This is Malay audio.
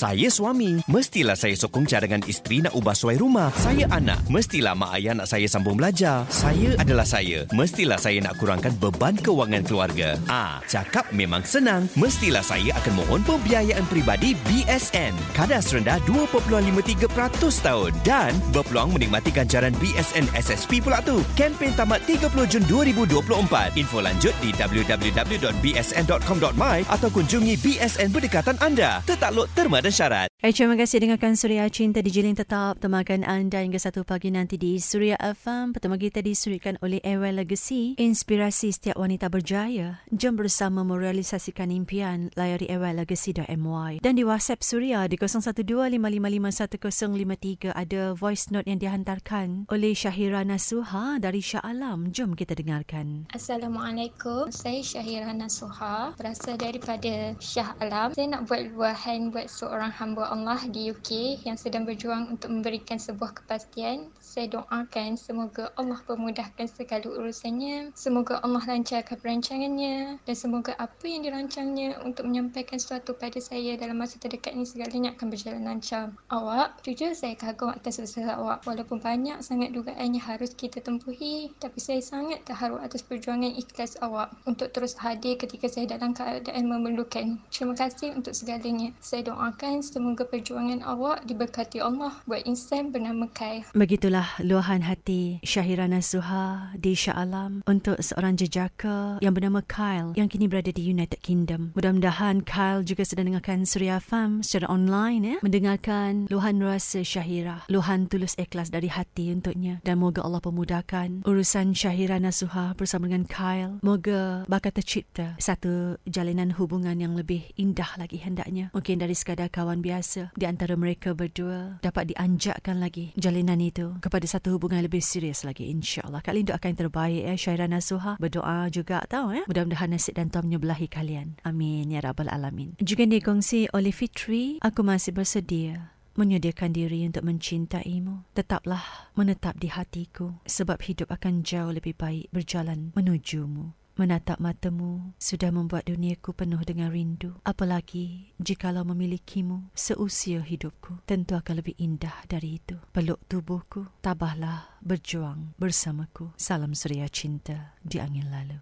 Saya suami, mestilah saya sokong cadangan isteri nak ubah suai rumah. Saya anak, mestilah mak ayah nak saya sambung belajar. Saya adalah saya, mestilah saya nak kurangkan beban kewangan keluarga. Ah, cakap memang senang. Mestilah saya akan mohon pembiayaan peribadi BSN. Kadar rendah 2.53% tahun dan berpeluang menikmati ganjaran BSN SSP pula tu. Kempen tamat 30 Jun 2024. Info lanjut di www.bsn.com.my atau kunjungi BSN berdekatan anda. Tetakluk terma dan Hai, terima kasih dengarkan Suria Cinta di Jiling Tetap. Temakan anda hingga satu pagi nanti di Suria FM. Pertama kita disurikan oleh Airwell Legacy. Inspirasi setiap wanita berjaya. Jom bersama merealisasikan impian. Layari airwelllegacy.my. Dan di WhatsApp Suria di 0125551053 ada voice note yang dihantarkan oleh Syahira Nasuha dari Shah Alam. Jom kita dengarkan. Assalamualaikum. Saya Syahira Nasuha. Berasal daripada Shah Alam. Saya nak buat luahan buat seorang hamba Allah di UK yang sedang berjuang untuk memberikan sebuah kepastian. Saya doakan semoga Allah pemudahkan segala urusannya. Semoga Allah lancarkan perancangannya dan semoga apa yang dirancangnya untuk menyampaikan sesuatu pada saya dalam masa terdekat ini segalanya akan berjalan lancar. Awak, jujur saya kagum atas usaha awak. Walaupun banyak sangat dugaan yang harus kita tempuhi, tapi saya sangat terharu atas perjuangan ikhlas awak untuk terus hadir ketika saya dalam keadaan memerlukan. Terima kasih untuk segalanya. Saya doakan semoga perjuangan awak diberkati Allah buat insan bernama Kai. Begitulah luahan hati Syahira Nasuha di Shah Alam untuk seorang jejaka yang bernama Kyle yang kini berada di United Kingdom. Mudah-mudahan Kyle juga sedang dengarkan Suria Farm secara online ya. Mendengarkan luahan rasa Syahira. Luahan tulus ikhlas dari hati untuknya. Dan moga Allah pemudahkan urusan Syahira Nasuha bersama dengan Kyle. Moga bakal tercipta satu jalinan hubungan yang lebih indah lagi hendaknya. Mungkin dari sekadar kawan biasa di antara mereka berdua dapat dianjakkan lagi jalinan itu kepada satu hubungan lebih serius lagi insyaAllah. Kak Lindu akan yang terbaik ya Syaira Nasuha. Berdoa juga tahu ya. Mudah-mudahan nasib dan Tuhan menyebelahi kalian. Amin ya Rabbal Alamin. Juga dikongsi oleh Fitri, aku masih bersedia menyediakan diri untuk mencintaimu. Tetaplah menetap di hatiku sebab hidup akan jauh lebih baik berjalan menujumu. Menatap matamu sudah membuat duniaku penuh dengan rindu. Apalagi jikalau memilikimu seusia hidupku. Tentu akan lebih indah dari itu. Peluk tubuhku, tabahlah berjuang bersamaku. Salam suria cinta di angin lalu.